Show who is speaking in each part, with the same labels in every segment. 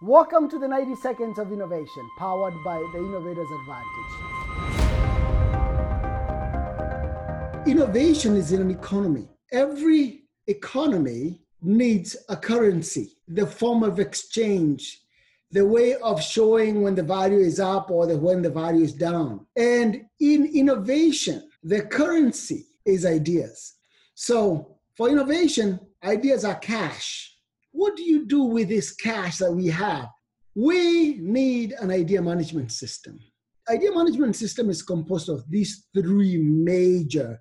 Speaker 1: Welcome to the 90 Seconds of Innovation, powered by the Innovator's Advantage. Innovation is in an economy. Every economy needs a currency, the form of exchange, the way of showing when the value is up or the, when the value is down. And in innovation, the currency is ideas. So for innovation, ideas are cash. What do you do with this cash that we have? We need an idea management system. Idea management system is composed of these three major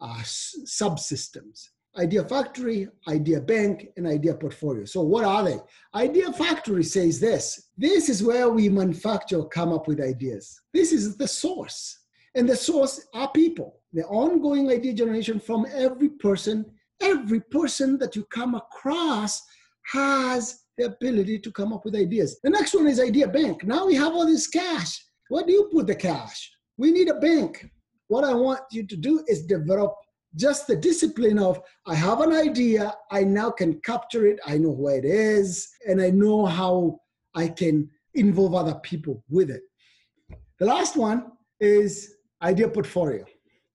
Speaker 1: uh, subsystems. Idea factory idea bank and idea portfolio. So what are they? Idea factory says this. This is where we manufacture come up with ideas. This is the source. And the source are people. The ongoing idea generation from every person every person that you come across has the ability to come up with ideas. The next one is idea bank. Now we have all this cash. Where do you put the cash? We need a bank. What I want you to do is develop just the discipline of I have an idea, I now can capture it, I know where it is, and I know how I can involve other people with it. The last one is idea portfolio.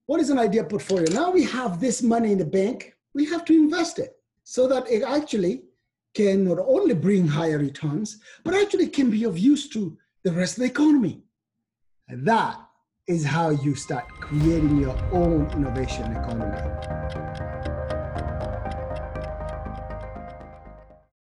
Speaker 1: What is an idea portfolio? Now we have this money in the bank, we have to invest it so that it actually can not only bring higher returns, but actually can be of use to the rest of the economy. And that is how you start creating your own innovation economy.